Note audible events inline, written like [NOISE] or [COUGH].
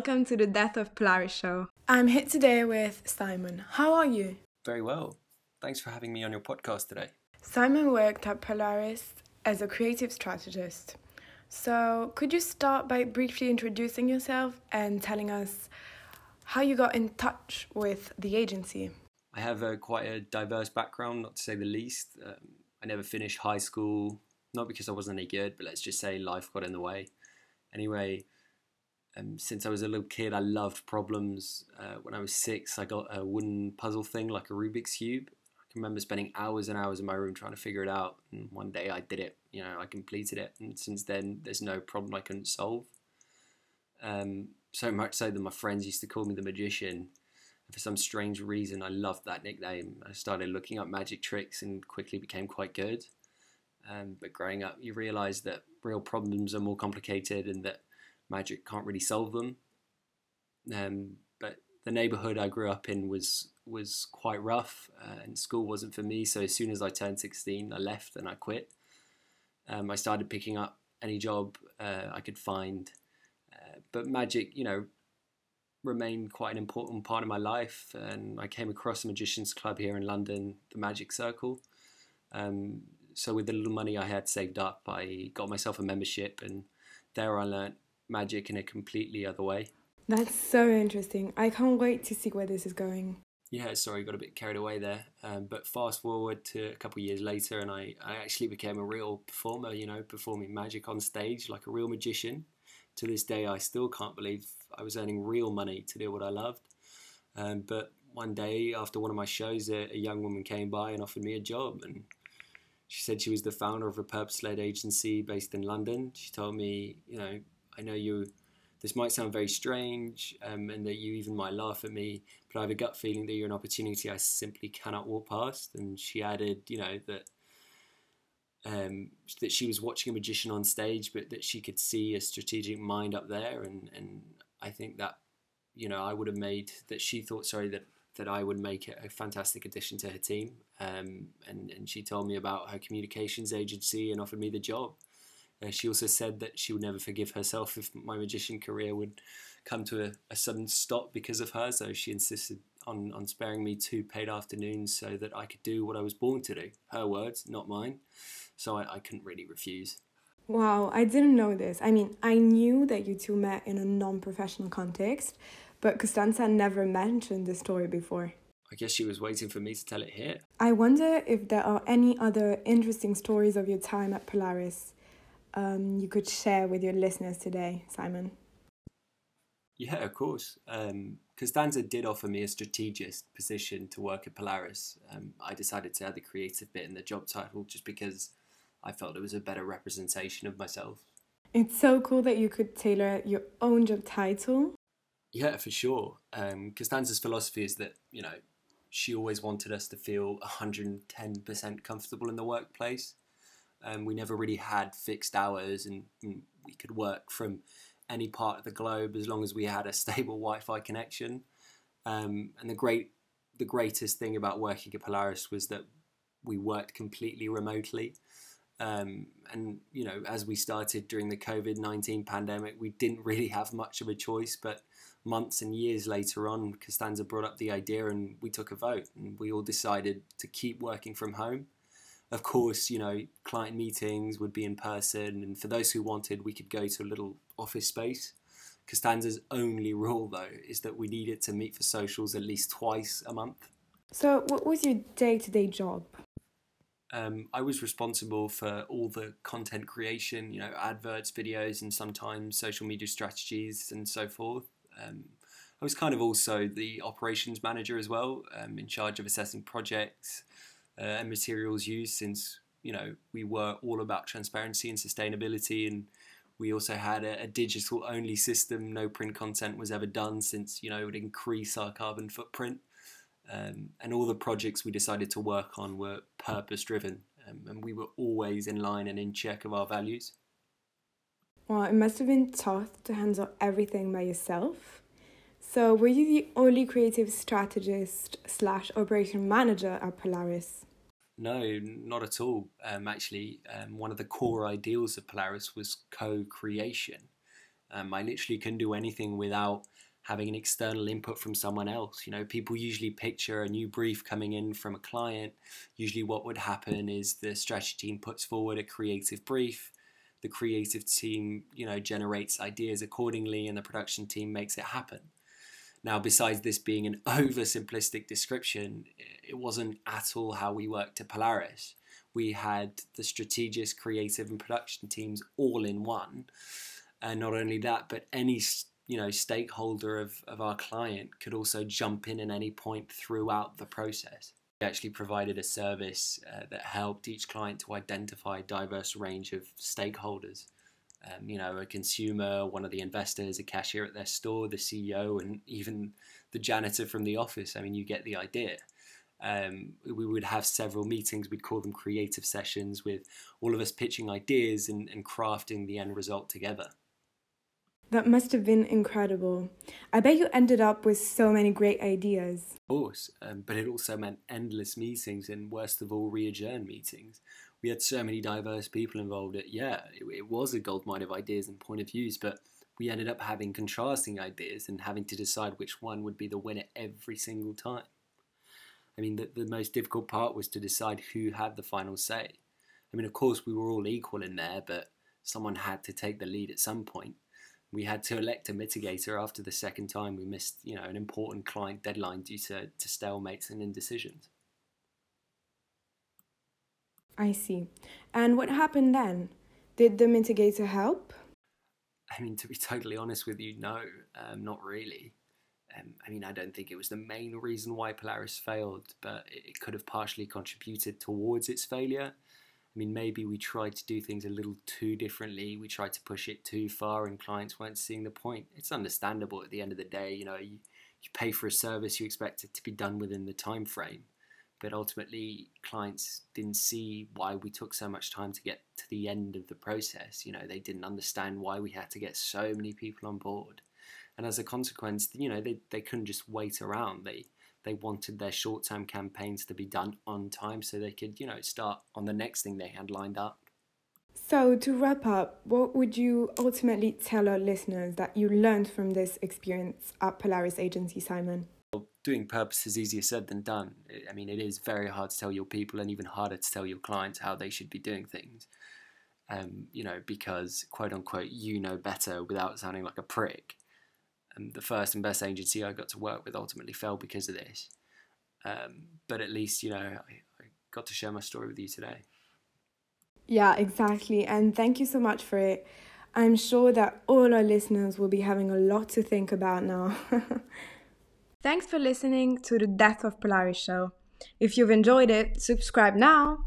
welcome to the Death of Polaris show. I'm here today with Simon. How are you? Very well. Thanks for having me on your podcast today. Simon worked at Polaris as a creative strategist. So, could you start by briefly introducing yourself and telling us how you got in touch with the agency? I have a, quite a diverse background, not to say the least. Um, I never finished high school, not because I wasn't any good, but let's just say life got in the way. Anyway, um, since I was a little kid, I loved problems. Uh, when I was six, I got a wooden puzzle thing like a Rubik's Cube. I can remember spending hours and hours in my room trying to figure it out. And one day I did it, you know, I completed it. And since then, there's no problem I couldn't solve. Um, so much so that my friends used to call me the magician. For some strange reason, I loved that nickname. I started looking up magic tricks and quickly became quite good. Um, but growing up, you realize that real problems are more complicated and that magic can't really solve them. Um, but the neighborhood I grew up in was was quite rough, uh, and school wasn't for me. So as soon as I turned sixteen, I left and I quit. Um, I started picking up any job uh, I could find, uh, but magic, you know, remained quite an important part of my life. And I came across a magicians club here in London, the Magic Circle. Um, so with the little money I had saved up, I got myself a membership, and there I learnt magic in a completely other way. That's so interesting. I can't wait to see where this is going. Yeah, sorry, got a bit carried away there. Um, but fast forward to a couple of years later, and I, I actually became a real performer, you know, performing magic on stage like a real magician. To this day, I still can't believe I was earning real money to do what I loved. Um, but one day, after one of my shows, a, a young woman came by and offered me a job. And she said she was the founder of a purpose led agency based in London. She told me, you know, I know you. This might sound very strange, um, and that you even might laugh at me, but I have a gut feeling that you're an opportunity I simply cannot walk past. And she added, you know, that um, that she was watching a magician on stage, but that she could see a strategic mind up there, and and I think that, you know, I would have made that she thought, sorry, that that I would make a fantastic addition to her team. Um, and and she told me about her communications agency and offered me the job. Uh, she also said that she would never forgive herself if my magician career would come to a, a, sudden stop because of her. So she insisted on, on sparing me two paid afternoons so that I could do what I was born to do. Her words, not mine. So I, I couldn't really refuse. Wow, I didn't know this. I mean, I knew that you two met in a non professional context, but Costanza never mentioned this story before. I guess she was waiting for me to tell it here. I wonder if there are any other interesting stories of your time at Polaris um, you could share with your listeners today, Simon? Yeah, of course. Um, Costanza did offer me a strategist position to work at Polaris. Um, I decided to add the creative bit in the job title just because I felt it was a better representation of myself. It's so cool that you could tailor your own job title. Yeah, for sure. Um, Costanza's philosophy is that, you know, she always wanted us to feel 110% comfortable in the workplace. Um, we never really had fixed hours, and, and, we could work from any part of the globe as long as we had a [LAUGHS] stable Wi-Fi connection. Um, and the great, the greatest thing about working at Polaris was that we worked completely remotely. Um, and you know, as we started during the COVID nineteen pandemic, we didn't [LAUGHS] really have much of a choice. But months and years later on, Costanza brought up the idea, and we took a vote, and we all decided to keep working from home of course, you know, client meetings would be in person, and for those who wanted, we could go to a little office space. Costanza's only rule, though, is that we needed to meet for socials at least twice a month. So, what was your day to day job? Um, I was responsible for all the content creation, you know, adverts, videos, and sometimes social media strategies and so forth. Um, I was kind of also the operations manager as well, um, in charge of assessing projects, uh, and materials used since you know we were all about transparency and sustainability and we also had a, a, digital only system. No print content was ever done since you know it would increase our carbon footprint. Um, and all the projects we decided to work on were purpose driven um, and we were always in line and in check of our values. Well it must have been tough to handle everything by yourself. So were you the only creative strategist slash operation manager at polaris no, not at all. Um, actually, um, one of the core ideals of Polaris was co creation. Um, I literally couldn't do anything without having an external input from someone else. You know, people usually picture a new brief coming in from a client. Usually, what would happen is the strategy team puts forward a creative brief. The creative team, you know, generates ideas accordingly, and the production team makes it happen. Now, besides this being an [LAUGHS] oversimplistic description, it wasn't at all how we worked at Polaris. We had the strategist, creative, and production teams all in one. And not only that, but any you know stakeholder of, of our client could also jump in at any point throughout the process. We actually provided a service uh, that helped each client to identify a diverse range of stakeholders um, you know, a consumer, one of the investors, a cashier at their store, the CEO, and even the janitor from the office. I mean, you get the idea. Um, we would have several meetings, we'd call them creative sessions, with all of us pitching ideas and, and crafting the end result together. That must have been incredible. I bet you ended up with so many great ideas. Of course, um, but it also meant endless meetings and, worst of all, re adjourn meetings we had so many diverse people involved. It yeah, it, it was a goldmine of ideas and point of views, but we ended up having contrasting ideas and having to decide which one would be the winner every single time. I mean, the, the most difficult part was to decide who had the final say. I mean, of course, we were all equal in there, but someone had to take the lead at some point. We had to elect a mitigator after the second time we missed, you know, an important client deadline due to, to stalemates and indecisions. I see. And what happened then? Did the mitigator help? I mean, to be [LAUGHS] totally honest with you, no, um, not really. Um, I mean, I don't think it was the main reason why Polaris failed, but it could have partially contributed towards its failure. I mean, maybe we tried to do things a little too differently. We tried to push it too far, and clients weren't seeing the point. It's understandable at the end of the day. You know, you, you pay for a service, you expect it to be done within the time frame but ultimately clients didn't see why we took so much time to get to the end of the process you know they didn't understand why we had to get so many people on board. And as a consequence you know they, they couldn't just wait around. They they wanted their short-term campaigns to be done on time so they could you know start on the next thing they had lined up. So to wrap up what would you ultimately tell our listeners that you learned from this experience at polaris agency simon doing purpose is easier said than done. I mean, it is very hard to tell your people and even harder to tell your clients how they should be doing things. Um, you know, because quote unquote, you know better without sounding like a prick. And the first and best agency I got to work with ultimately fell because of this. Um, but at least, you know, I, I got to share my story with you today. Yeah, exactly. And thank you so much for it. I'm sure that all our listeners will be having a lot to think about now. [LAUGHS] Thanks for listening to the Death of Polaris show. If you've enjoyed it, subscribe now.